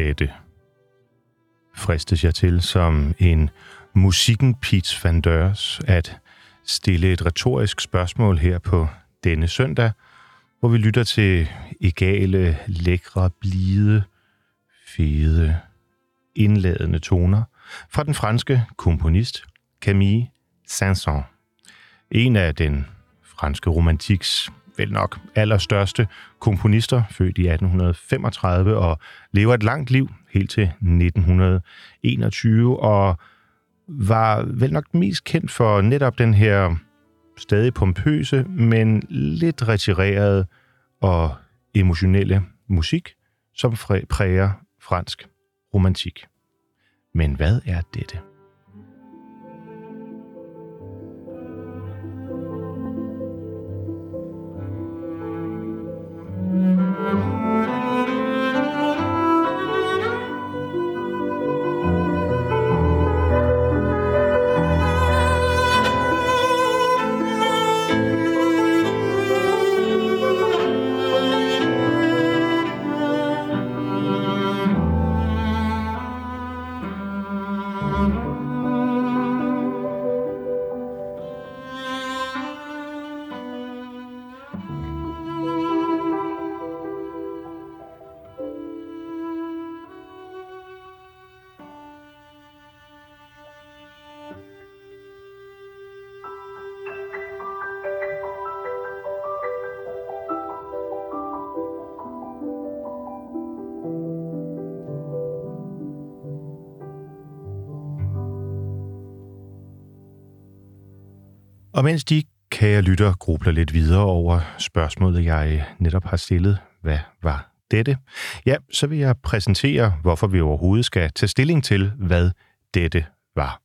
Dette? Fristes jeg til som en musikken Pete van Dørs at stille et retorisk spørgsmål her på denne søndag, hvor vi lytter til egale, lækre, blide, fede, indladende toner fra den franske komponist Camille Saint-Saëns. En af den franske romantiks vel nok allerstørste komponister, født i 1835 og lever et langt liv helt til 1921, og var vel nok mest kendt for netop den her stadig pompøse, men lidt retirerede og emotionelle musik, som præger fransk romantik. Men hvad er dette? Lytter grubler lidt videre over spørgsmålet, jeg netop har stillet, hvad var dette? Ja, så vil jeg præsentere, hvorfor vi overhovedet skal tage stilling til, hvad dette var.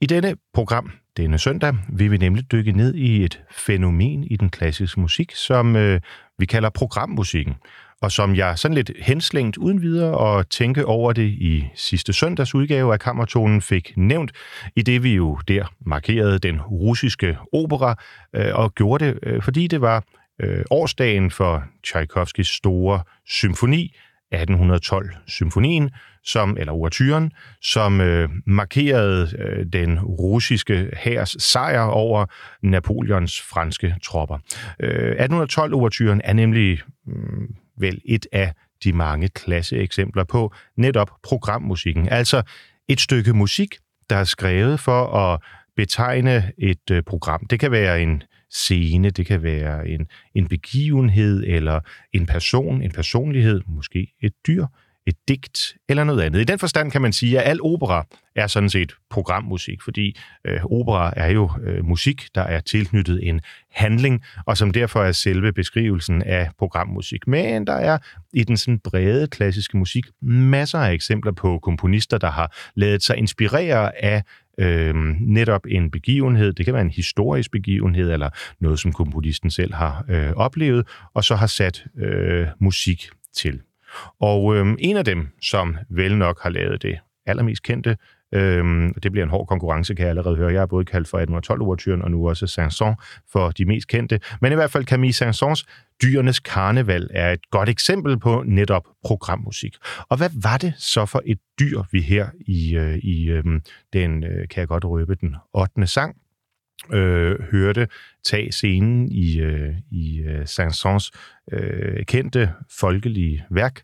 I denne program, denne søndag, vil vi nemlig dykke ned i et fænomen i den klassiske musik, som øh, vi kalder programmusikken og som jeg sådan lidt henslængt uden videre og tænke over det i sidste søndags udgave af Kammertonen fik nævnt, i det vi jo der markerede den russiske opera, øh, og gjorde det, øh, fordi det var øh, årsdagen for Tchaikovskis store symfoni, 1812-symfonien, som, eller overturen, som øh, markerede øh, den russiske hærs sejr over Napoleons franske tropper. Øh, 1812-overturen er nemlig øh, vel et af de mange klasseeksempler på netop programmusikken. Altså et stykke musik, der er skrevet for at betegne et øh, program. Det kan være en scene, det kan være en, en begivenhed eller en person, en personlighed, måske et dyr, et digt eller noget andet. I den forstand kan man sige, at al opera er sådan set programmusik, fordi øh, opera er jo øh, musik, der er tilknyttet en handling, og som derfor er selve beskrivelsen af programmusik. Men der er i den sådan brede klassiske musik masser af eksempler på komponister, der har lavet sig inspirere af øh, netop en begivenhed. Det kan være en historisk begivenhed, eller noget, som komponisten selv har øh, oplevet, og så har sat øh, musik til. Og øh, en af dem, som vel nok har lavet det allermest kendte, Øhm, det bliver en hård konkurrence, kan jeg allerede høre. Jeg har både kaldt for 1812-overturen og nu også Sanson for de mest kendte. Men i hvert fald Camille Sansons Dyrenes Karneval er et godt eksempel på netop programmusik. Og hvad var det så for et dyr, vi her i, øh, i øhm, øh, den, kan jeg godt røbe, den 8. sang, øh, hørte tage scenen i, øh, i øh, Saint-Saëns øh, kendte folkelige værk,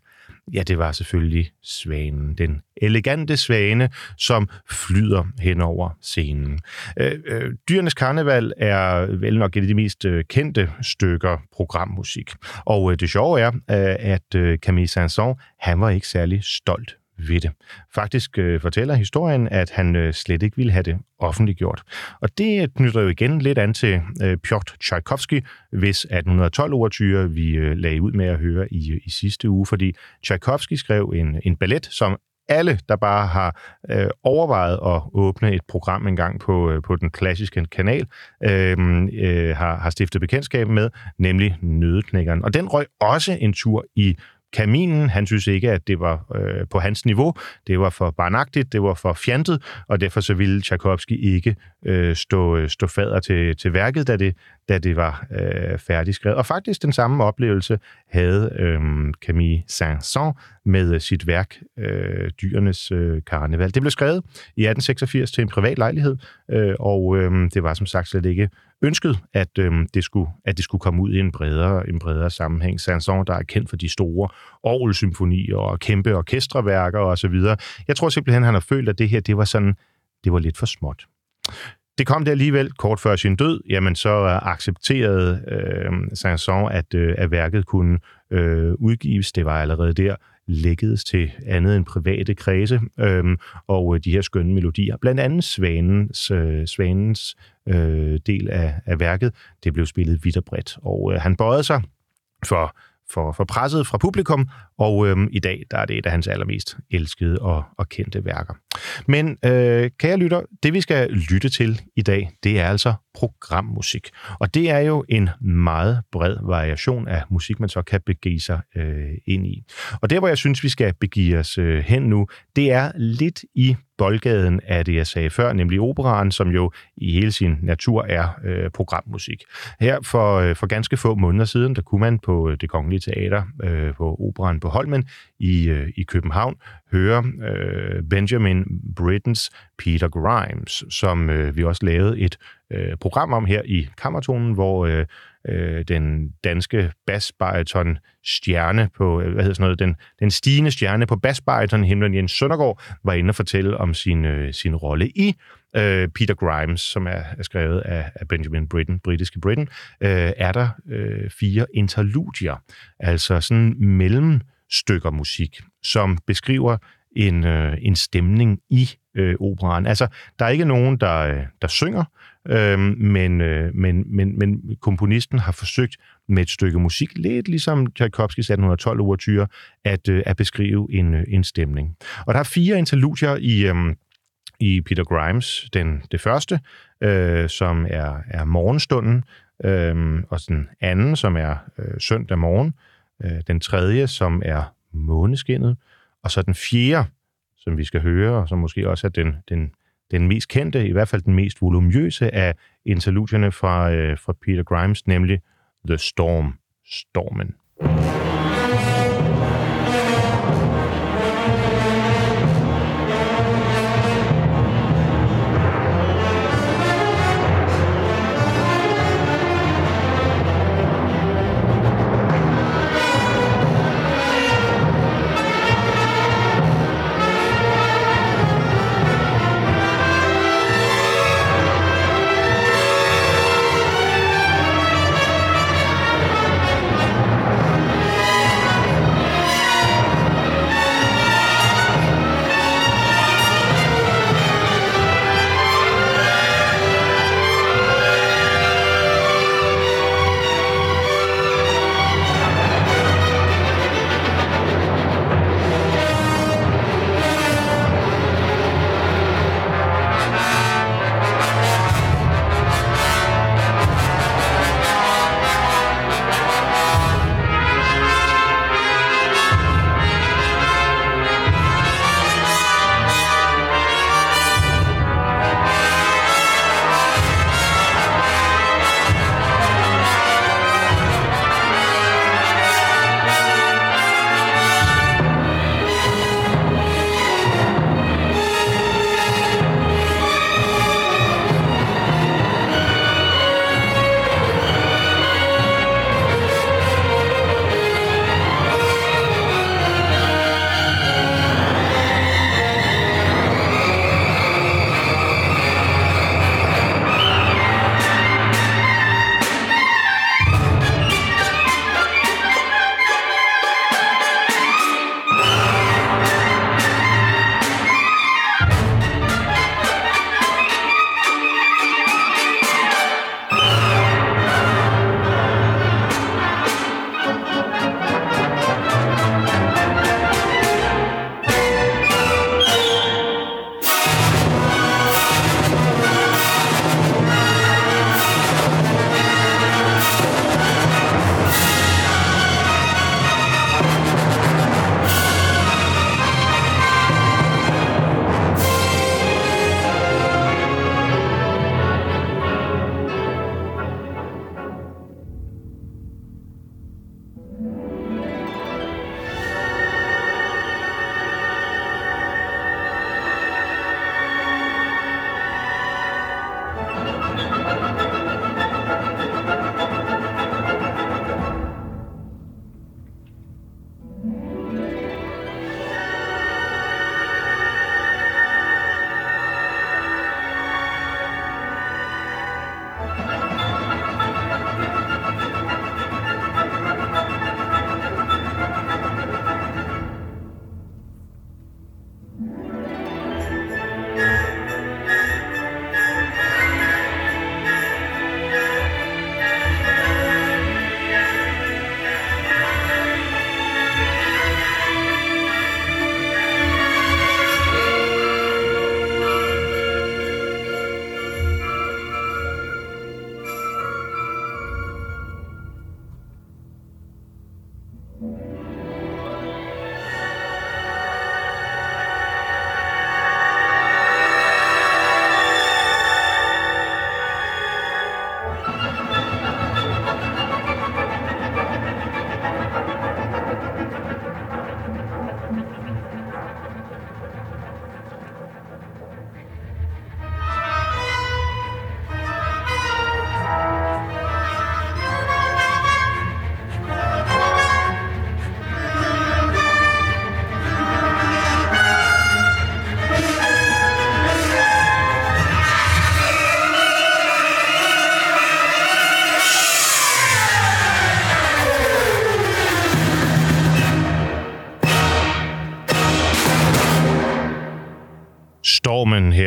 Ja, det var selvfølgelig svanen. Den elegante svane, som flyder hen over scenen. Øh, øh, Dyrenes Karneval er vel nok et af de mest øh, kendte stykker programmusik. Og øh, det sjove er, øh, at øh, Camille Saint-Saëns, han var ikke særlig stolt ved det. Faktisk øh, fortæller historien, at han øh, slet ikke ville have det offentliggjort. Og det knytter jo igen lidt an til øh, Piotr Tchaikovsky, hvis 1812-overtyre vi øh, lagde ud med at høre i, øh, i sidste uge, fordi Tchaikovsky skrev en, en ballet, som alle, der bare har øh, overvejet at åbne et program engang på, øh, på den klassiske kanal, øh, øh, har, har stiftet bekendtskab med, nemlig Nødeknækkeren. Og den røg også en tur i kaminen. Han synes ikke, at det var øh, på hans niveau. Det var for barnagtigt, det var for fjantet, og derfor så ville Tchaikovsky ikke øh, stå, øh, stå fader til, til værket, da det, da det var øh, færdigskrevet. Og faktisk den samme oplevelse havde øh, Camille Saint-Saëns med øh, sit værk øh, Dyrenes øh, Karneval. Det blev skrevet i 1886 til en privat lejlighed, øh, og øh, det var som sagt slet ikke ønsket, at, øh, det skulle, at det skulle komme ud i en bredere, en bredere sammenhæng. Sanson, der er kendt for de store orgelsymfonier og kæmpe orkestreværker osv. Jeg tror simpelthen, han har følt, at det her, det var sådan, det var lidt for småt. Det kom det alligevel kort før sin død, jamen så øh, accepterede øh, Sanson, at, øh, at værket kunne øh, udgives. Det var allerede der lækkedes til andet end private kredse, øhm, og øh, de her skønne melodier. Blandt andet Svanens, øh, Svanens øh, del af, af værket, det blev spillet vidt og bredt, og øh, han bøjede sig for for, for presset fra publikum, og øhm, i dag der er det et af hans allermest elskede og, og kendte værker. Men øh, kære lytter, det vi skal lytte til i dag, det er altså programmusik. Og det er jo en meget bred variation af musik, man så kan begive sig øh, ind i. Og der, hvor jeg synes, vi skal begive os øh, hen nu, det er lidt i boldgaden af det, jeg sagde før, nemlig operaen, som jo i hele sin natur er øh, programmusik. Her for, øh, for ganske få måneder siden, der kunne man på øh, det kongelige teater, øh, på operan på Holmen i, øh, i København, høre øh, Benjamin Brittens Peter Grimes, som øh, vi også lavede et øh, program om her i Kammertonen, hvor øh, øh, den danske basbariton stjerne på, øh, hvad hedder sådan noget, den, den stigende stjerne på basbariton himlen Jens Søndergaard, var inde og fortælle om sin, øh, sin rolle i øh, Peter Grimes, som er, er skrevet af, af Benjamin Britten, britiske Britten, øh, er der øh, fire interludier, altså sådan mellemstykker musik, som beskriver en, øh, en stemning i øh, operaen. Altså, der er ikke nogen, der, øh, der synger, øh, men, øh, men, men, men komponisten har forsøgt med et stykke musik, lidt ligesom Tchaikovskis 1812 overture, at, øh, at beskrive en, øh, en stemning. Og der er fire interludier i, øh, i Peter Grimes. Den, det første, øh, som er, er morgenstunden, øh, og den anden, som er øh, søndag morgen, øh, den tredje, som er måneskinnet, og så den fjerde, som vi skal høre, og som måske også er den, den, den mest kendte, i hvert fald den mest volumøse af interludierne fra, øh, fra Peter Grimes, nemlig The Storm, Stormen. Stormen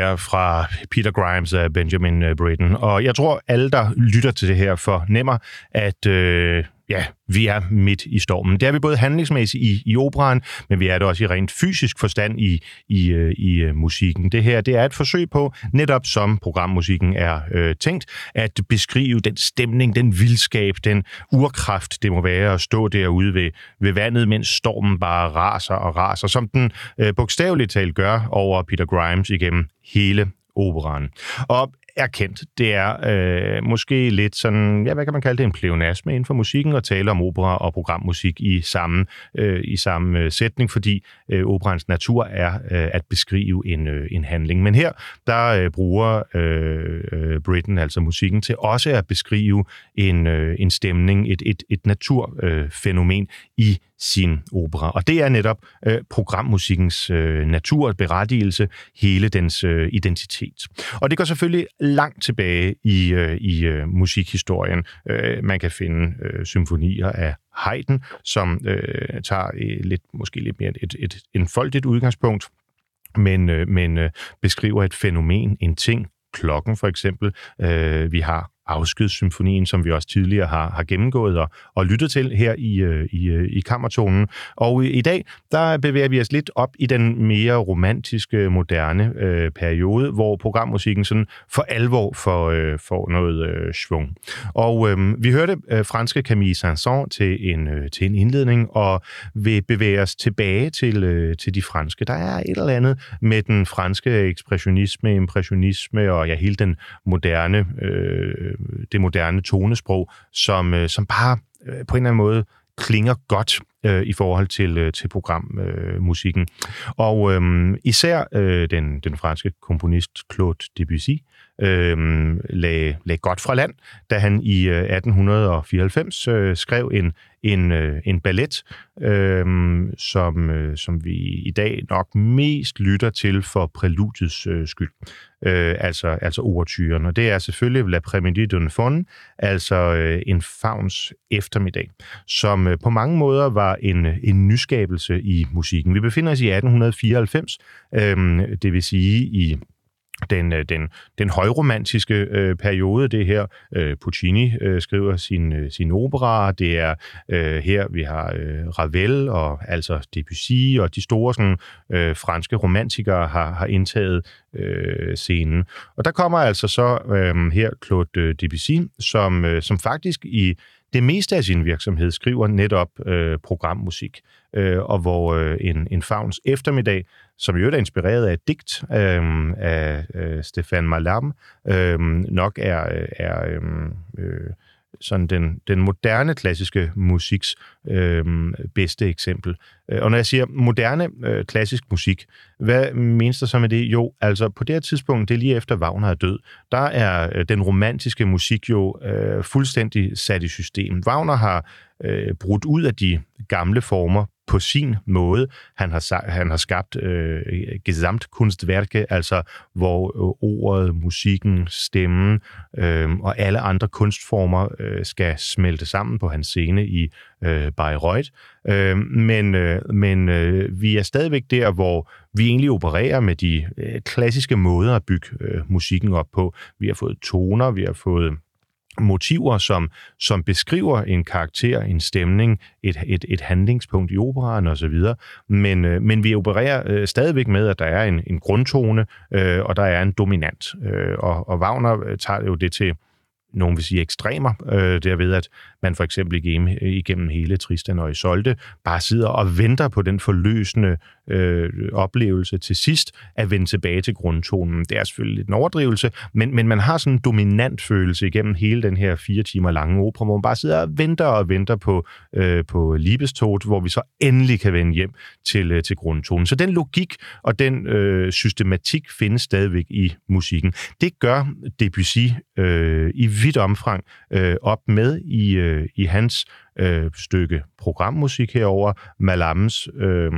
her fra Peter Grimes af Benjamin øh, Britten. Og jeg tror, alle, der lytter til det her, fornemmer, at øh, ja, vi er midt i stormen. Det er vi både handlingsmæssigt i, i operan, men vi er det også i rent fysisk forstand i, i, øh, i øh, musikken. Det her det er et forsøg på, netop som programmusikken er øh, tænkt, at beskrive den stemning, den vildskab, den urkraft, det må være at stå derude ved, ved vandet, mens stormen bare raser og raser, som den øh, bogstaveligt talt gør over Peter Grimes igennem hele operan. Og erkendt. Det er øh, måske lidt sådan, ja, hvad kan man kalde det, en pleonasme inden for musikken, at tale om opera og programmusik i samme, øh, i samme øh, sætning, fordi øh, operans natur er øh, at beskrive en, øh, en handling. Men her, der øh, bruger øh, øh, Britain, altså musikken, til også at beskrive en, øh, en stemning, et, et, et naturfænomen øh, i sin opera. Og det er netop øh, programmusikkens øh, natur, berettigelse, hele dens øh, identitet. Og det går selvfølgelig langt tilbage i, øh, i øh, musikhistorien. Øh, man kan finde øh, symfonier af Haydn, som øh, tager øh, lidt, måske lidt mere et, et enfoldigt udgangspunkt, men, øh, men øh, beskriver et fænomen, en ting, klokken for eksempel. Øh, vi har afskedssymfonien, som vi også tidligere har, har gennemgået og, og lyttet til her i, øh, i, øh, i kammertonen. Og i, i dag, der bevæger vi os lidt op i den mere romantiske, moderne øh, periode, hvor programmusikken sådan for alvor får, øh, får noget øh, svung. Og øh, vi hørte øh, franske Camille Saint-Saëns til en, øh, til en indledning, og vil bevæge os tilbage til, øh, til de franske. Der er et eller andet med den franske ekspressionisme, impressionisme og ja, hele den moderne øh, Øh, det moderne tonesprog, som, øh, som bare øh, på en eller anden måde klinger godt øh, i forhold til, øh, til programmusikken. Øh, og øh, især øh, den, den franske komponist Claude Debussy øh, Øhm, lagde, lagde godt fra land, da han i øh, 1894 øh, skrev en, en, øh, en ballet, øh, som, øh, som vi i dag nok mest lytter til for præludiets øh, skyld, øh, altså, altså overtyren. Og det er selvfølgelig La Prémidi d'un Fond, altså øh, en fauns eftermiddag, som øh, på mange måder var en, øh, en nyskabelse i musikken. Vi befinder os i 1894, øh, det vil sige i den, øh, den, den højromantiske øh, periode, det her øh, Puccini øh, skriver sin, øh, sin opera, det er øh, her vi har øh, Ravel og altså Debussy og de store sådan, øh, franske romantikere har, har indtaget øh, scenen. Og der kommer altså så øh, her Claude Debussy, som, øh, som faktisk i det meste af sin virksomhed skriver netop øh, programmusik, øh, og hvor øh, en, en fauns eftermiddag, som jo er inspireret af et digt øh, af øh, Stefan Malam, øh, nok er, øh, er øh, øh, sådan den, den moderne klassiske musiks øh, bedste eksempel. Øh, og når jeg siger moderne øh, klassisk musik, hvad menes der så med det? Jo, altså på det her tidspunkt, det er lige efter Wagner er død, der er øh, den romantiske musik jo øh, fuldstændig sat i system. Wagner har øh, brudt ud af de gamle former på sin måde. Han har, han har skabt øh, gesamtkunstværke, altså hvor øh, ordet, musikken, stemmen øh, og alle andre kunstformer øh, skal smelte sammen på hans scene i øh, Bayreuth. Øh, men øh, men øh, vi er stadigvæk der, hvor vi egentlig opererer med de øh, klassiske måder at bygge øh, musikken op på. Vi har fået toner, vi har fået motiver, som, som beskriver en karakter, en stemning, et, et, et handlingspunkt i operaen osv. Men, øh, men vi opererer øh, stadigvæk med, at der er en, en grundtone, øh, og der er en dominant. Øh, og, og Wagner øh, tager jo det til nogen vil sige ekstremer, øh, derved at man for eksempel igennem, igennem hele Tristan og Isolde bare sidder og venter på den forløsende øh, oplevelse til sidst at vende tilbage til grundtonen. Det er selvfølgelig lidt en overdrivelse, men, men man har sådan en dominant følelse igennem hele den her fire timer lange opera, hvor man bare sidder og venter og venter på, øh, på Liebestod, hvor vi så endelig kan vende hjem til, øh, til grundtonen. Så den logik og den øh, systematik findes stadigvæk i musikken. Det gør Debussy øh, i vidt omfang øh, op med i, øh, i hans øh, stykke programmusik herover, Malams øh,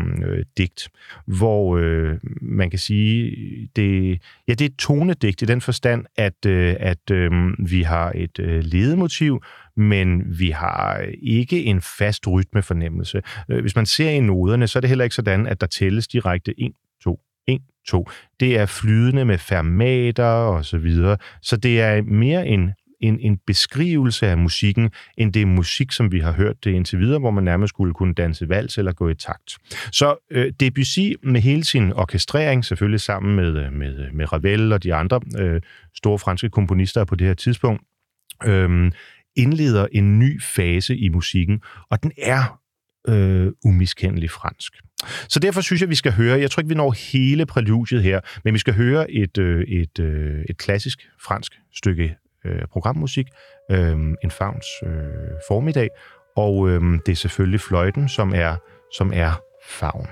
digt, hvor øh, man kan sige, det, ja, det er et tonedigt i den forstand, at, øh, at øh, vi har et øh, ledemotiv, men vi har ikke en fast rytmefornemmelse. Øh, hvis man ser i noderne, så er det heller ikke sådan, at der tælles direkte 1, 2, 1, 2. Det er flydende med fermater og så videre. Så det er mere en en, en beskrivelse af musikken, end det er musik, som vi har hørt det indtil videre, hvor man nærmest skulle kunne danse vals eller gå i takt. Så øh, Debussy med hele sin orkestrering, selvfølgelig sammen med, øh, med, øh, med Ravel og de andre øh, store franske komponister på det her tidspunkt, øh, indleder en ny fase i musikken, og den er øh, umiskendelig fransk. Så derfor synes jeg, vi skal høre, jeg tror ikke, vi når hele præludiet her, men vi skal høre et, øh, et, øh, et klassisk fransk stykke øh, programmusik, øh, en fagns øh, formiddag, og øh, det er selvfølgelig fløjten, som er, som er favn.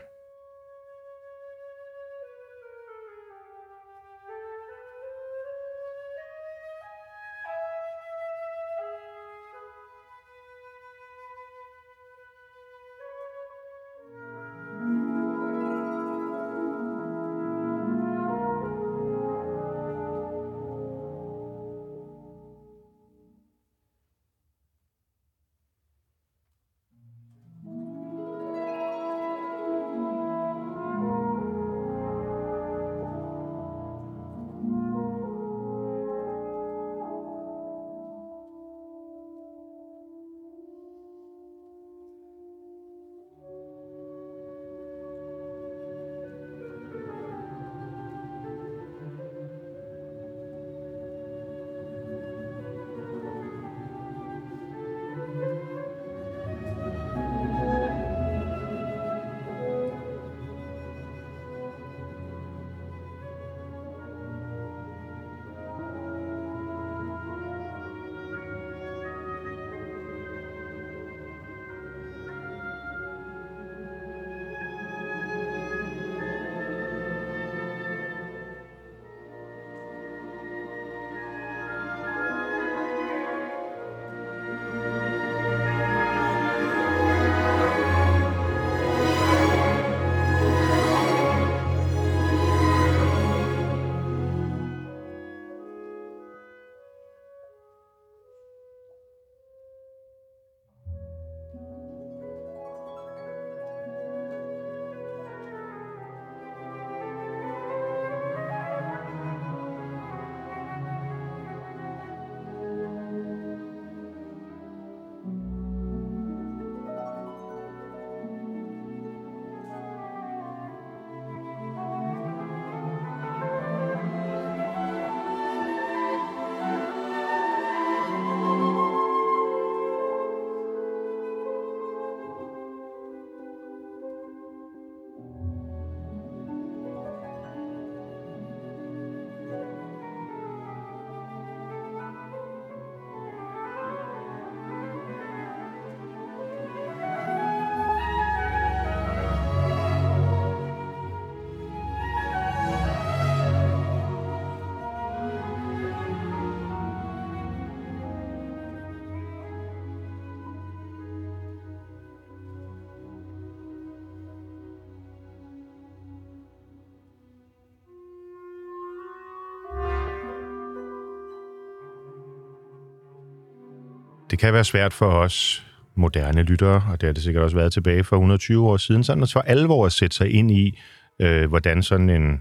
Det kan være svært for os moderne lyttere, og det har det sikkert også været tilbage for 120 år siden, sådan at for alvor at sætte sig ind i, øh, hvordan sådan en,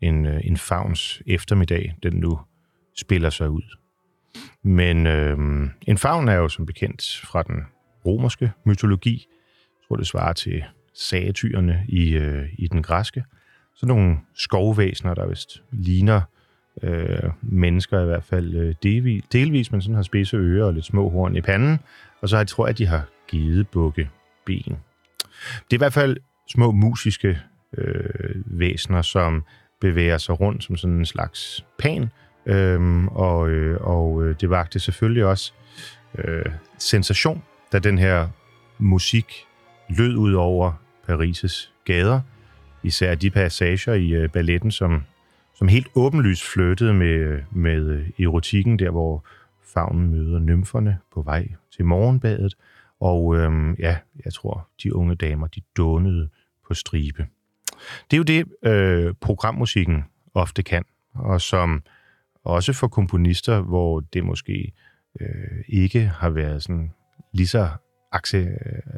en, øh, en favns eftermiddag, den nu spiller sig ud. Men øh, en favn er jo som bekendt fra den romerske mytologi. Jeg tror, det svarer til satyrerne i, øh, i den græske. Så nogle skovvæsener, der vist ligner øh, mennesker i hvert fald øh, delvis, delvis, men sådan har spidse ører og lidt små horn i panden, og så jeg tror jeg, at de har givet bukke ben. Det er i hvert fald små musiske øh, væsener, som bevæger sig rundt som sådan en slags pan, øh, og, øh, og øh, det vagte selvfølgelig også øh, sensation, da den her musik lød ud over Paris' gader, især de passager i øh, balletten, som som helt åbenlyst flyttede med, med øh, erotikken, der hvor fagnen møder nymferne på vej til morgenbadet. Og øhm, ja, jeg tror, de unge damer, de dånede på stribe. Det er jo det, øh, programmusikken ofte kan, og som også for komponister, hvor det måske øh, ikke har været sådan lige så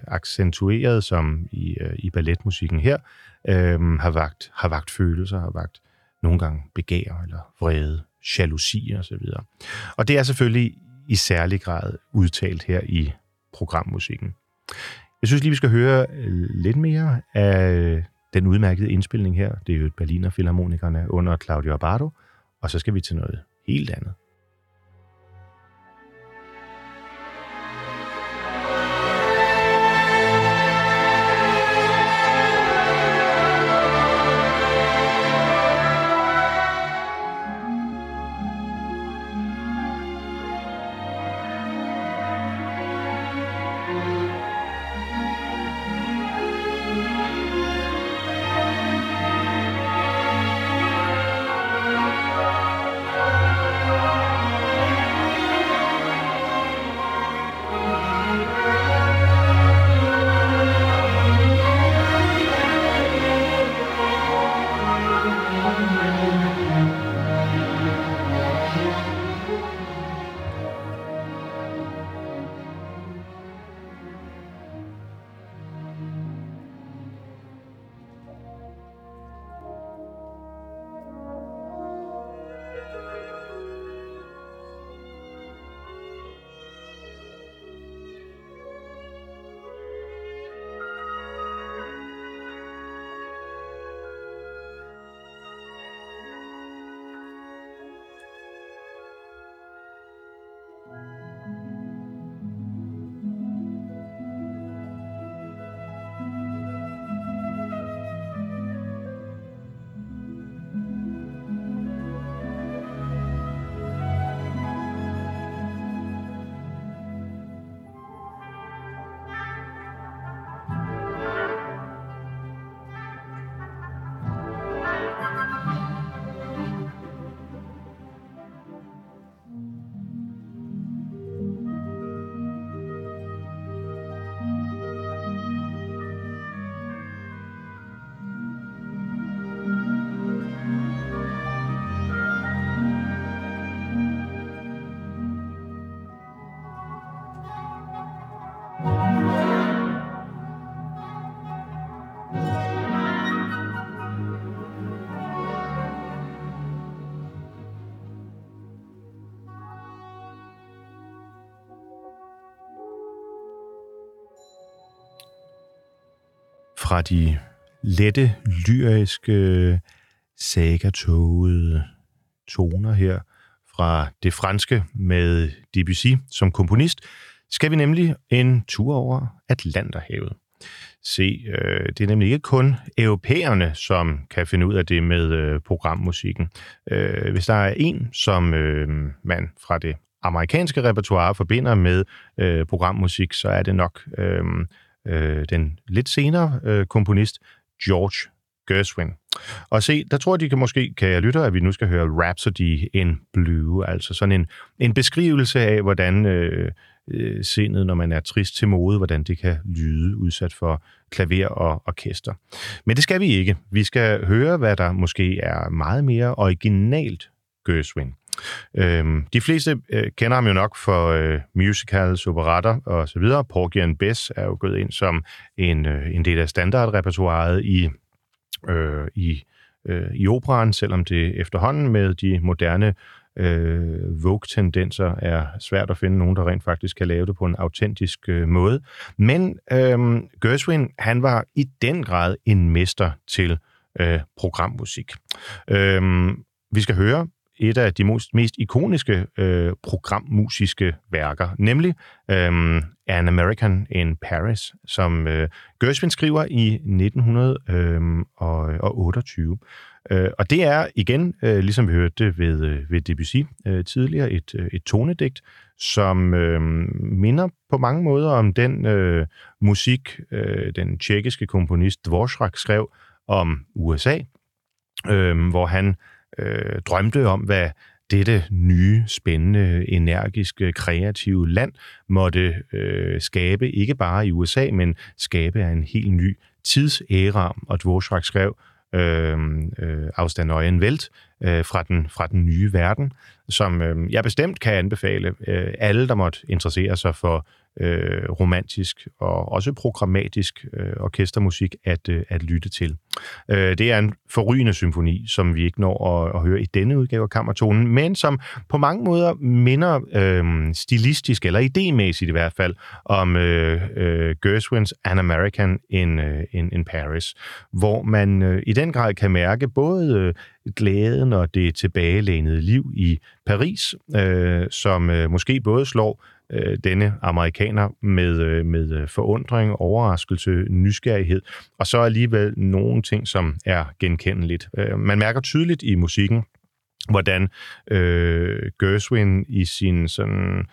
accentueret som i, øh, i balletmusikken her, øh, har, vagt, har vagt følelser, har vagt nogle gange begær eller vrede, jalousi og så videre. Og det er selvfølgelig i særlig grad udtalt her i programmusikken. Jeg synes lige, vi skal høre øh, lidt mere af øh, den udmærkede indspilning her. Det er jo Berliner Philharmonikerne under Claudio Abbado, og så skal vi til noget helt andet. Fra de lette, lyriske, sagatogede toner her fra det franske med Debussy som komponist, skal vi nemlig en tur over Atlanterhavet. Se, øh, det er nemlig ikke kun europæerne, som kan finde ud af det med øh, programmusikken. Øh, hvis der er en, som øh, man fra det amerikanske repertoire forbinder med øh, programmusik, så er det nok øh, øh, den lidt senere øh, komponist George Gershwin. Og se, der tror jeg, de kan måske, kan jeg lytte, at vi nu skal høre Rhapsody in Blue, altså sådan en, en beskrivelse af, hvordan øh, øh, sindet, når man er trist til mode, hvordan det kan lyde udsat for klaver og orkester. Men det skal vi ikke. Vi skal høre, hvad der måske er meget mere originalt Gershwin. Øhm, de fleste øh, kender ham jo nok for øh, musicals, operatter og så videre. Porgy and Bess er jo gået ind som en, øh, en del af standardrepertoireet i, øh, i, øh, i operan, selvom det efterhånden med de moderne øh, Vogue-tendenser er svært at finde nogen, der rent faktisk kan lave det på en autentisk øh, måde. Men øh, Gershwin, han var i den grad en mester til øh, programmusik. Øh, vi skal høre et af de mest, mest ikoniske øh, programmusiske værker, nemlig øh, An American in Paris, som øh, Gershwin skriver i 1928. Øh, øh, og det er igen, øh, ligesom vi hørte ved, øh, ved Debussy øh, tidligere, et, øh, et tonedigt, som øh, minder på mange måder om den øh, musik, øh, den tjekkiske komponist Dvorak skrev om USA, øh, hvor han øh, Øh, drømte om, hvad dette nye, spændende, energiske, øh, kreative land måtte øh, skabe, ikke bare i USA, men skabe af en helt ny tidsæra. Og Dvorak skrev øh, øh, Afstand Øjen Welt øh, fra, den, fra den nye verden, som øh, jeg bestemt kan anbefale øh, alle, der måtte interessere sig for øh, romantisk og også programmatisk øh, orkestermusik at, øh, at lytte til. Øh, det er en forrygende symfoni, som vi ikke når at, at høre i denne udgave af Kammertonen, men som på mange måder minder øh, stilistisk, eller idémæssigt i hvert fald, om øh, øh, Gershwins An American in, øh, in, in Paris, hvor man øh, i den grad kan mærke både øh, glæden og det tilbagelænede liv i Paris, øh, som øh, måske både slår øh, denne amerikaner med, øh, med øh, forundring, overraskelse, nysgerrighed, og så alligevel nogle ting, som er genkendeligt. Øh, man mærker tydeligt i musikken, hvordan øh, Gershwin i sin sådan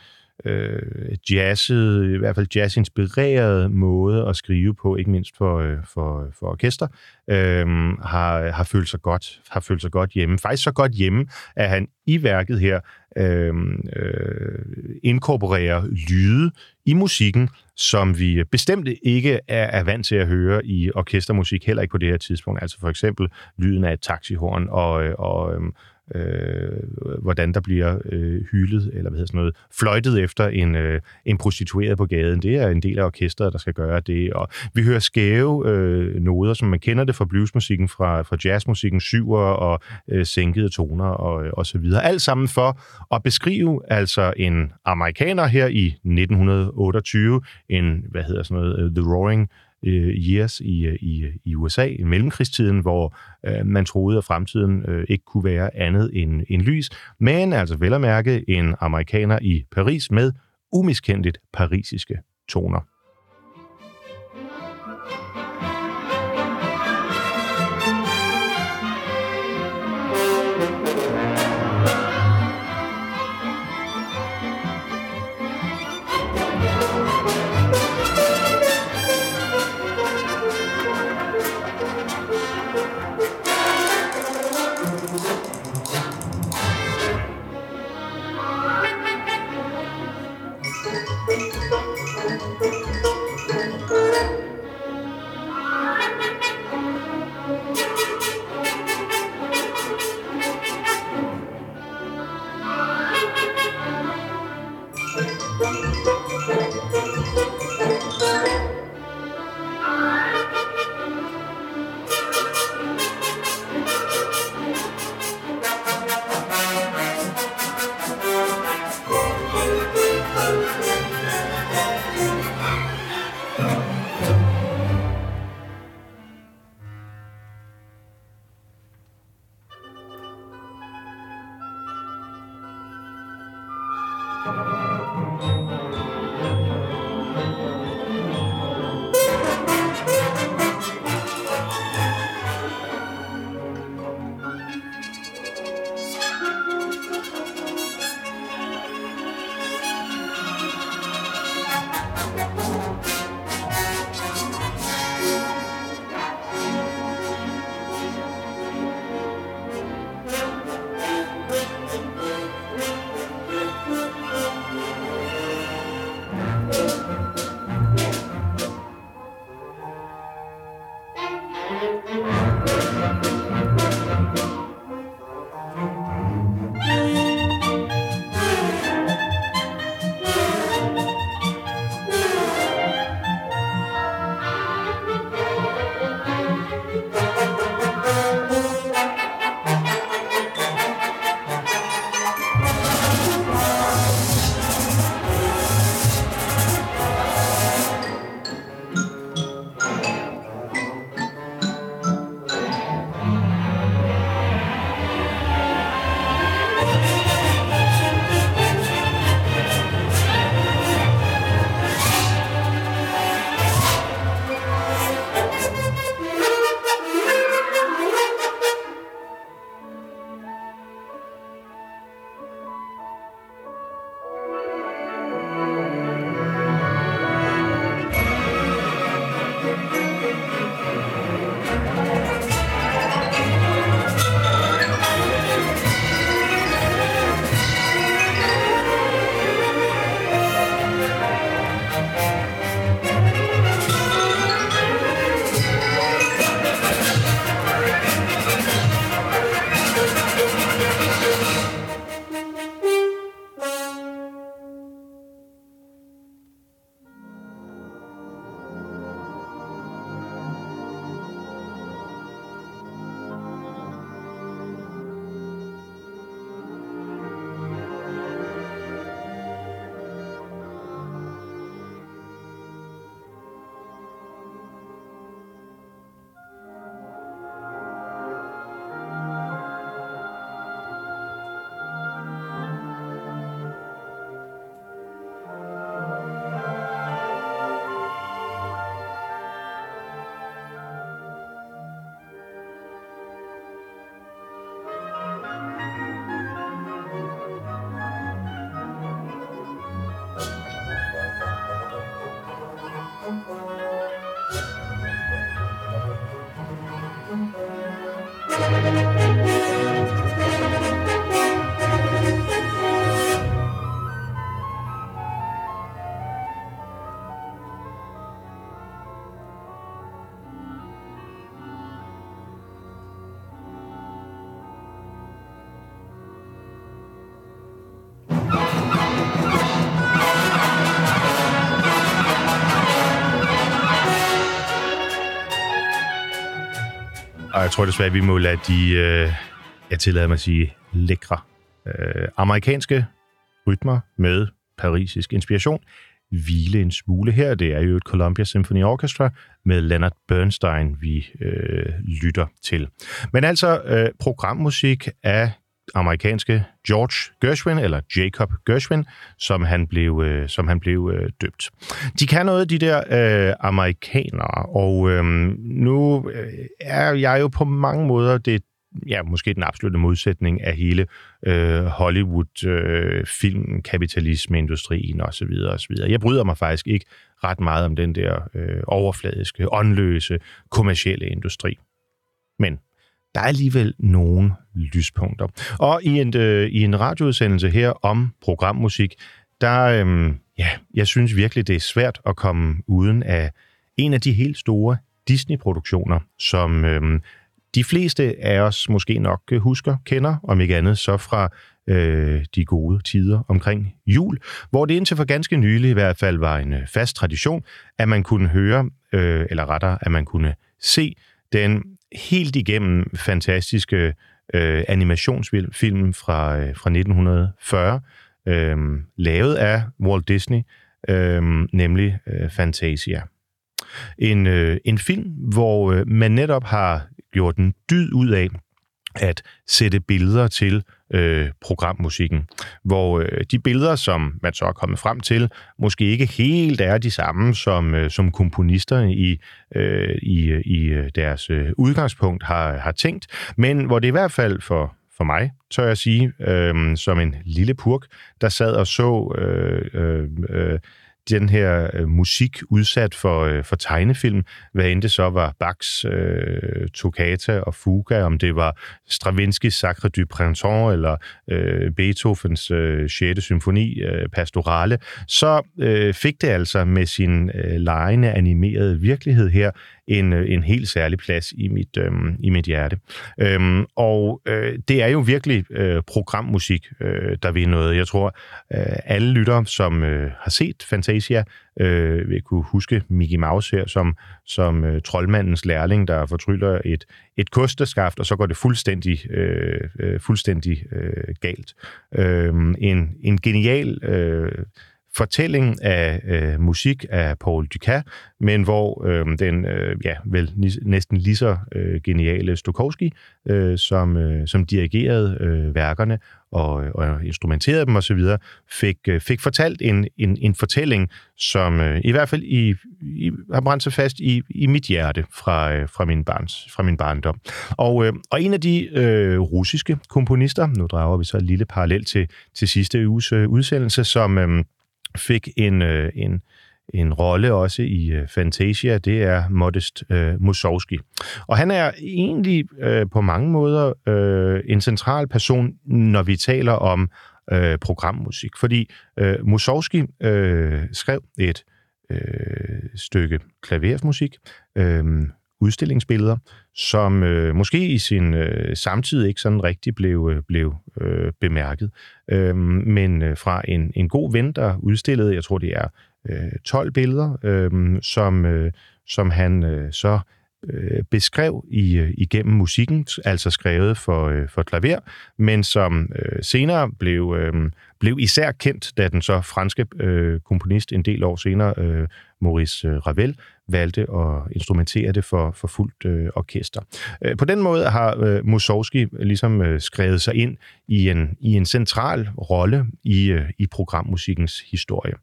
øh, jazzet, i hvert fald jazzinspireret måde at skrive på, ikke mindst for, øh, for, for orkester, øh, har, har følt sig godt, har følt sig godt hjemme. Faktisk så godt hjemme, at han i værket her øh, øh, inkorporerer lyde i musikken, som vi bestemt ikke er, er vant til at høre i orkestermusik, heller ikke på det her tidspunkt. Altså for eksempel lyden af et taxihorn og, øh, og, øhm, øh, hvordan der bliver øh, hyldet, eller hvad hedder sådan noget, fløjtet efter en, øh, en prostitueret på gaden. Det er en del af orkestret, der skal gøre det. Og vi hører skæve øh, noder, som man kender det fra bluesmusikken, fra, fra jazzmusikken, syver og øh, sænkede toner og, øh, og så videre. Alt sammen for at beskrive altså en amerikaner her i 1928, en, hvad hedder sådan noget, øh, The Roaring øh, years i, øh, i, øh, i USA, i mellemkrigstiden, hvor øh, man troede, at fremtiden øh, ikke kunne være andet end, end lys, men altså vel at mærke en amerikaner i Paris med umiskendeligt parisiske toner. Tror desværre, at vi må lade de, øh, jeg tillader mig at sige, lækre øh, amerikanske rytmer med parisisk inspiration hvile en smule her. Det er jo et Columbia Symphony Orchestra med Leonard Bernstein, vi øh, lytter til. Men altså øh, programmusik af amerikanske George Gershwin, eller Jacob Gershwin, som han blev, øh, som han blev øh, døbt. De kan noget, de der øh, amerikanere, og øh, nu øh, er jeg jo på mange måder det ja, måske den absolutte modsætning af hele øh, Hollywood, øh, film, kapitalismeindustrien osv. osv. Jeg bryder mig faktisk ikke ret meget om den der øh, overfladiske, åndløse, kommercielle industri. Men der er alligevel nogle lyspunkter. Og i en, øh, i en radioudsendelse her om programmusik, der, øh, ja, jeg synes virkelig, det er svært at komme uden af en af de helt store Disney-produktioner, som øh, de fleste af os måske nok øh, husker, kender, om ikke andet, så fra øh, de gode tider omkring jul, hvor det indtil for ganske nylig i hvert fald var en øh, fast tradition, at man kunne høre, øh, eller rettere, at man kunne se den helt igennem fantastiske øh, animationsfilm fra, øh, fra 1940, øh, lavet af Walt Disney, øh, nemlig øh, Fantasia. En, øh, en film, hvor øh, man netop har gjort en dyd ud af at sætte billeder til øh, programmusikken, hvor øh, de billeder, som man så er kommet frem til, måske ikke helt er de samme, som, øh, som komponisterne i, øh, i, øh, i øh, deres øh, udgangspunkt har, har tænkt, men hvor det i hvert fald for, for mig, tør jeg sige, øh, som en lille purk, der sad og så øh, øh, øh, den her øh, musik udsat for, øh, for tegnefilm, hvad end det så var Bachs øh, Toccata og Fuga, om det var Stravinskis Sacre du Printemps eller øh, Beethovens øh, 6. symfoni øh, Pastorale, så øh, fik det altså med sin øh, lejende animerede virkelighed her en, øh, en helt særlig plads i mit, øh, i mit hjerte. Øhm, og øh, det er jo virkelig øh, programmusik, øh, der vil noget. Jeg tror, øh, alle lytter, som øh, har set Fantasia, øh, vil kunne huske Mickey Mouse her som, som øh, troldmandens lærling, der fortryller et, et kosteskaft, og så går det fuldstændig, øh, øh fuldstændig øh, galt. Øh, en, en genial... Øh, fortælling af øh, musik af Paul Dukas, men hvor øh, den øh, ja, vel næsten lige så øh, geniale Stokowski, øh, som, øh, som dirigerede øh, værkerne og, og instrumenterede dem osv., fik, øh, fik fortalt en, en, en fortælling, som øh, i hvert fald i, i, har brændt sig fast i, i mit hjerte fra, øh, fra, min barns, fra min barndom. Og, øh, og en af de øh, russiske komponister, nu drager vi så et lille parallel til, til sidste uges øh, udsendelse, som... Øh, fik en, øh, en, en rolle også i øh, Fantasia, det er Modest øh, Mussorgsky. Og han er egentlig øh, på mange måder øh, en central person, når vi taler om øh, programmusik, fordi øh, Mussorgsky øh, skrev et øh, stykke klavermusik, øh, udstillingsbilleder, som øh, måske i sin øh, samtid ikke sådan rigtig blev, øh, blev øh, bemærket. Øh, men øh, fra en, en god ven, der udstillede, jeg tror det er øh, 12 billeder, øh, som, øh, som han øh, så øh, beskrev i, øh, igennem musikken, altså skrevet for, øh, for klaver, men som øh, senere blev, øh, blev især kendt, da den så franske øh, komponist en del år senere, øh, Maurice øh, Ravel, valgte at instrumentere det for, for fuldt øh, orkester. Øh, på den måde har øh, Mussorgsky ligesom øh, skrevet sig ind i en, i en central rolle i, øh, i programmusikkens historie.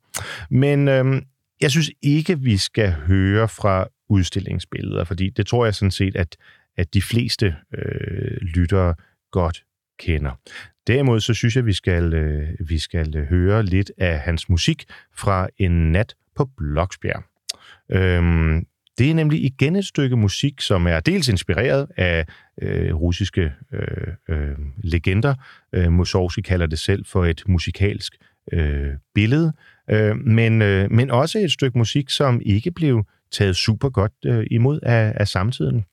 Men øh, jeg synes ikke, vi skal høre fra udstillingsbilleder, fordi det tror jeg sådan set, at, at de fleste øh, lyttere godt kender. Derimod så synes jeg, vi skal, øh, vi skal høre lidt af hans musik fra En nat på Bloksbjerg. Øhm, det er nemlig igen et stykke musik, som er dels inspireret af øh, russiske øh, øh, legender. Øh, Mussorgsky kalder det selv for et musikalsk øh, billede, øh, men, øh, men også et stykke musik, som ikke blev taget super godt øh, imod af, af samtiden.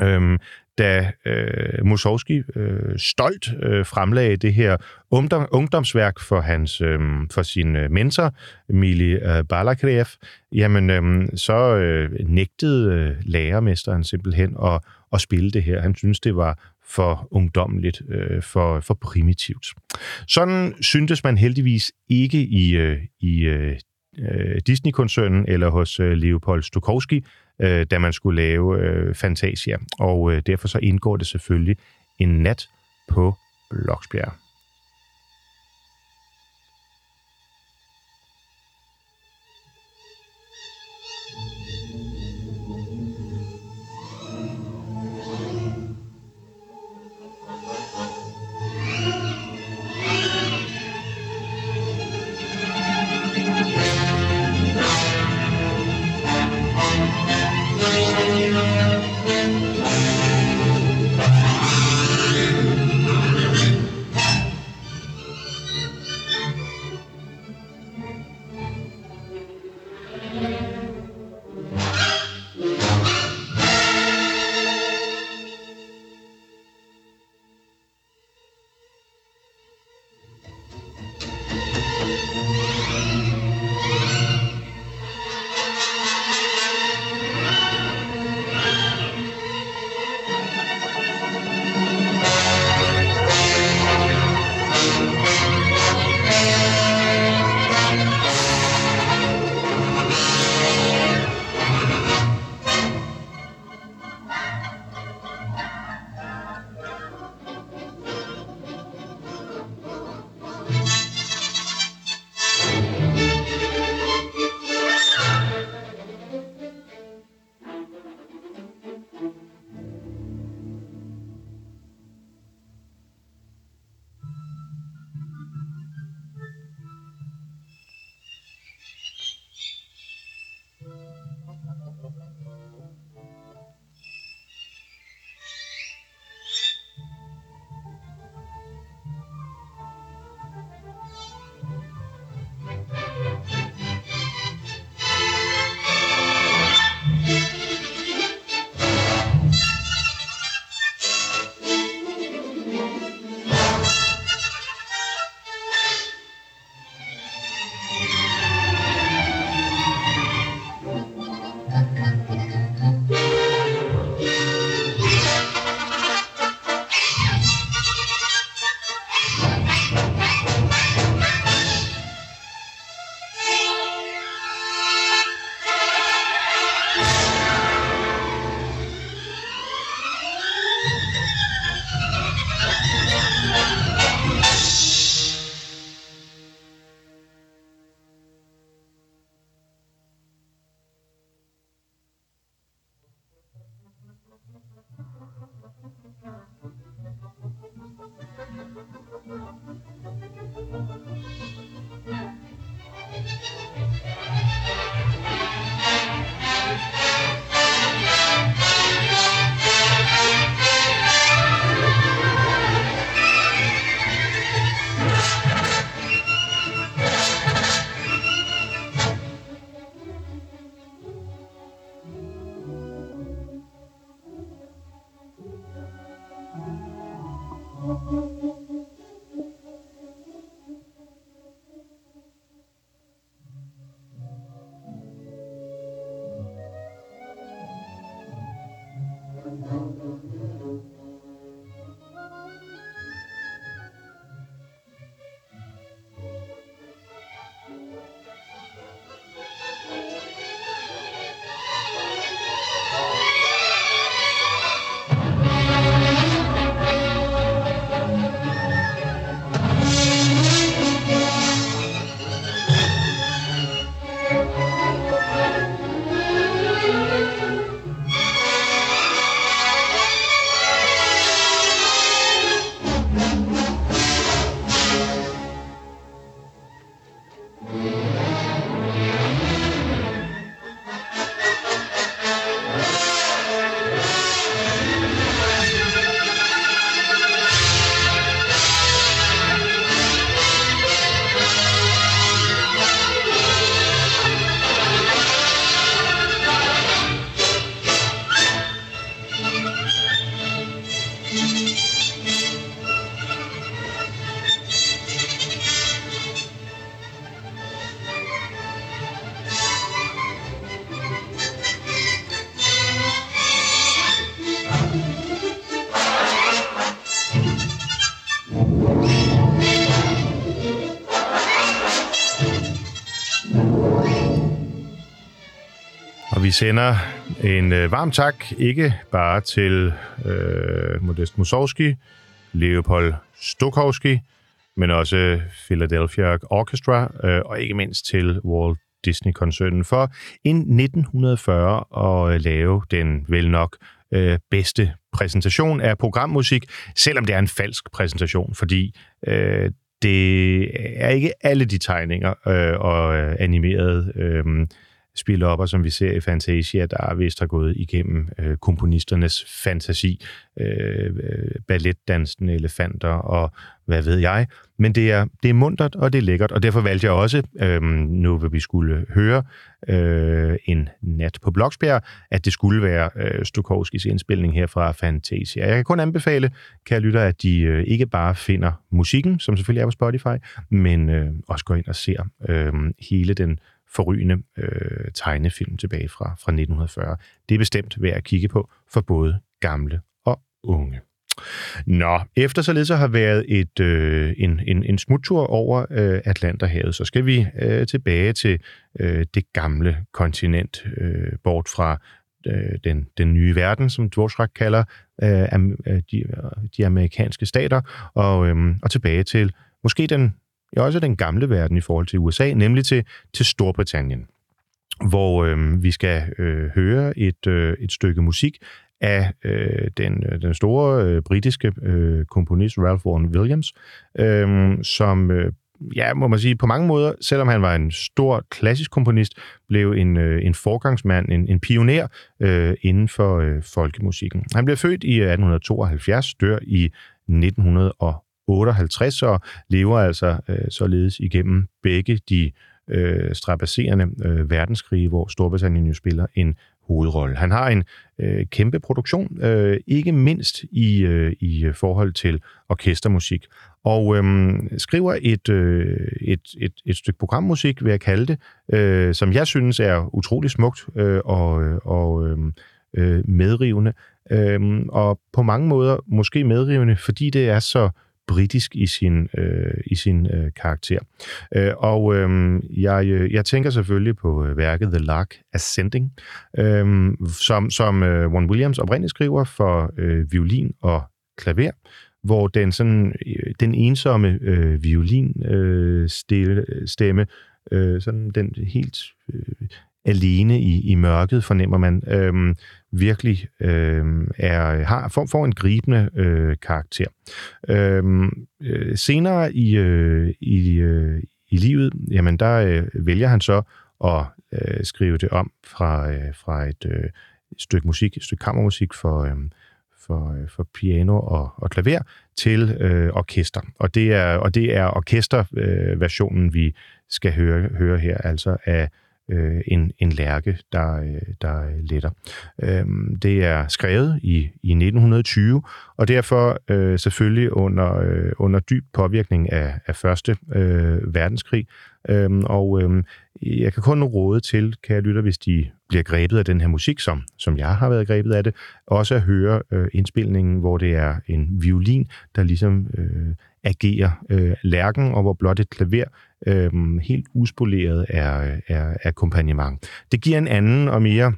Øhm, da øh, Mussorgsky øh, stolt øh, fremlagde det her ungdom, ungdomsværk for hans øh, for sin øh, mentor, Mili øh, Balakrev, jamen øh, så øh, nægtede øh, lærermesteren simpelthen at, at spille det her. Han synes, det var for ungdommeligt, øh, for, for primitivt. Sådan syntes man heldigvis ikke i, øh, i øh, øh Disney-koncernen eller hos øh, Leopold Stokowski, øh, da man skulle lave øh, Fantasia. Og øh, derfor så indgår det selvfølgelig en nat på Bloksbjerg. Sender en øh, varm tak, ikke bare til øh, Modest Mussorgsky, Leopold Stokowski, men også Philadelphia Orchestra, øh, og ikke mindst til Walt Disney-koncernen for i 1940 at øh, lave den vel nok øh, bedste præsentation af programmusik, selvom det er en falsk præsentation, fordi øh, det er ikke alle de tegninger øh, og øh, animerede øh, spillopper, som vi ser i Fantasia, der vist har gået igennem øh, komponisternes fantasi, øh, øh, balletdansende elefanter og hvad ved jeg. Men det er, det er muntert, og det er lækkert, og derfor valgte jeg også, øh, nu vil vi skulle høre øh, en nat på Bloksbjerg, at det skulle være øh, Stokowskis indspilning her fra Fantasia. Jeg kan kun anbefale, kære lytter, at de øh, ikke bare finder musikken, som selvfølgelig er på Spotify, men øh, også går ind og ser øh, hele den forrygende øh, tegnefilm tilbage fra, fra 1940. Det er bestemt værd at kigge på for både gamle og unge. Nå, efter således har været et, øh, en, en, en smuttur over øh, Atlanterhavet, så skal vi øh, tilbage til øh, det gamle kontinent, øh, bort fra øh, den, den nye verden, som Dvorak kalder øh, øh de, øh, de amerikanske stater, og, øh, og tilbage til måske den ja, også den gamle verden i forhold til USA, nemlig til, til Storbritannien, hvor øh, vi skal øh, høre et, øh, et stykke musik af øh, den, øh, den store øh, britiske øh, komponist Ralph Vaughan Williams, øh, som øh, ja, må man sige, på mange måder, selvom han var en stor klassisk komponist, blev en, øh, en forgangsmand, en, en pioner øh, inden for øh, folkemusikken. Han blev født i 1872, dør i 1900 58 og lever altså øh, således igennem begge de øh, strapasserende øh, verdenskrige, hvor Storbritannien jo spiller en hovedrolle. Han har en øh, kæmpe produktion, øh, ikke mindst i, øh, i forhold til orkestermusik, og øh, skriver et, øh, et, et, et stykke programmusik, vil jeg kalde det, øh, som jeg synes er utrolig smukt øh, og, og øh, øh medrivende, øh, og på mange måder måske medrivende, fordi det er så britisk i sin, øh, i sin øh, karakter. Øh, og øh, jeg, øh, jeg tænker selvfølgelig på øh, værket The Lark Ascending, øh, som, som øh, Ron Williams oprindeligt skriver for øh, violin og klaver, hvor den sådan øh, den ensomme øh, violin øh, stemme, øh, sådan den helt øh, alene i, i mørket, fornemmer man, øh, virkelig øh, er, har, får, får en gribende øh, karakter. Øhm, øh, senere i, øh, i, øh, i livet, jamen der øh, vælger han så at øh, skrive det om fra, øh, fra et øh, stykke musik, et stykke kammermusik for, øh, for, øh, for piano og, og klaver til øh, orkester. Og det er, og det er orkesterversionen, øh, vi skal høre, høre her, altså af øh, en, en lærke, der, øh, der letter. Øh, det er skrevet i, i 1920, og derfor øh, selvfølgelig under, øh, under dyb påvirkning af, af Første øh, Verdenskrig. Øh, og øh, jeg kan kun råde til, kan jeg lytte, hvis de bliver grebet af den her musik, som, som jeg har været grebet af det, også at høre øh, indspilningen, hvor det er en violin, der ligesom øh, agerer øh, lærken, og hvor blot et klaver øh, helt uspoleret er, er, af kompagnement. Det giver en anden og mere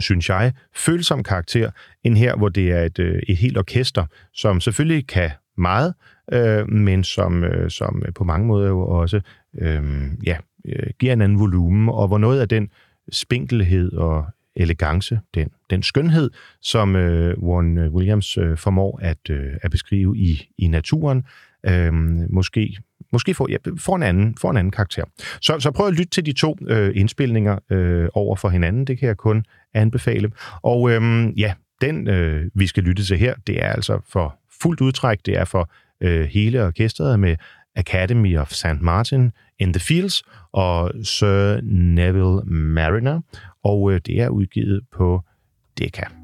synes jeg, følsom karakter, end her, hvor det er et, øh, et helt orkester, som selvfølgelig kan meget, øh, men som, øh, som på mange måder jo også øh, ja, øh, giver en anden volumen, og hvor noget af den spinkelhed og elegance, den, den skønhed, som øh, Warren øh, Williams øh, formår at, øh, at beskrive i, i naturen, øh, måske måske får, ja, får, en anden, får en anden karakter. Så, så prøv at lytte til de to øh, indspilninger øh, over for hinanden. Det kan jeg kun anbefale. Og øh, ja, den øh, vi skal lytte til her, det er altså for fuldt udtræk. Det er for øh, hele orkestret med Academy of St. Martin in the Fields og Sir Neville Mariner. Og øh, det er udgivet på Decca.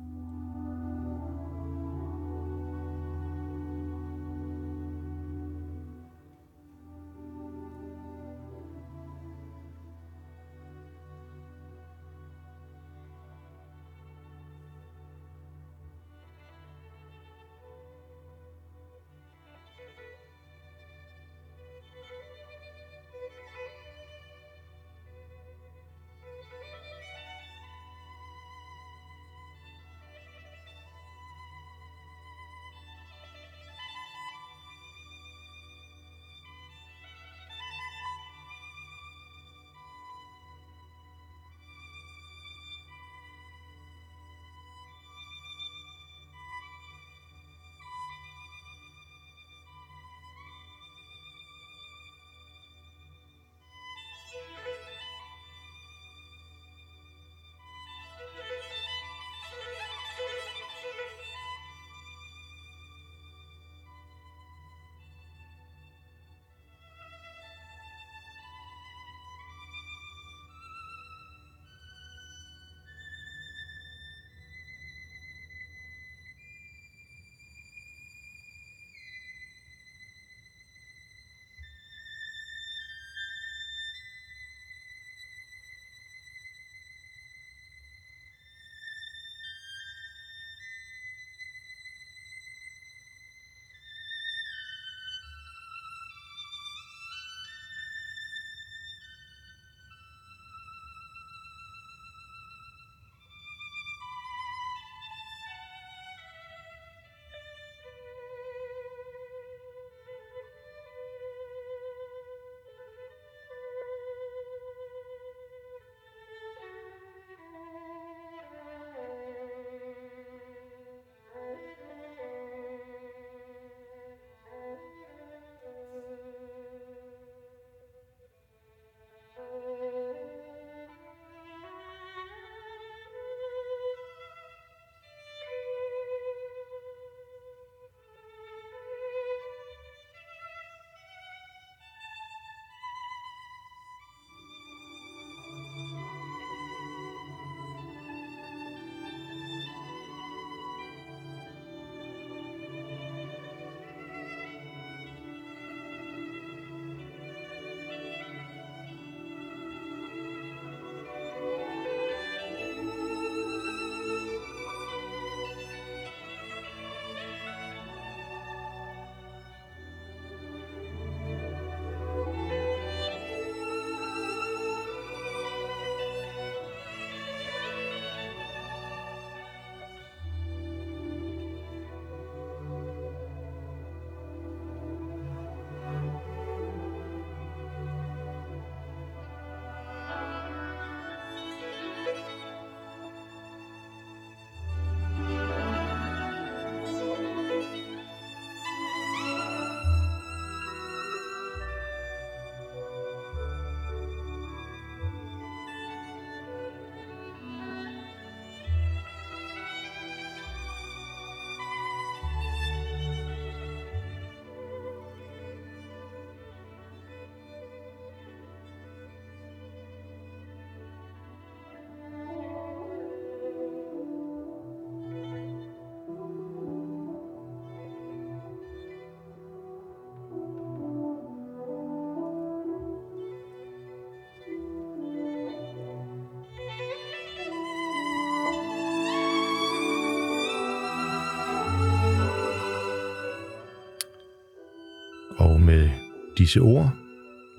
Disse ord,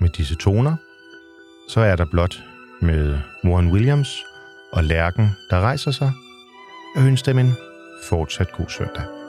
med disse toner, så er der blot med Warren Williams og Lærken, der rejser sig, og ønsker dem en fortsat god søndag.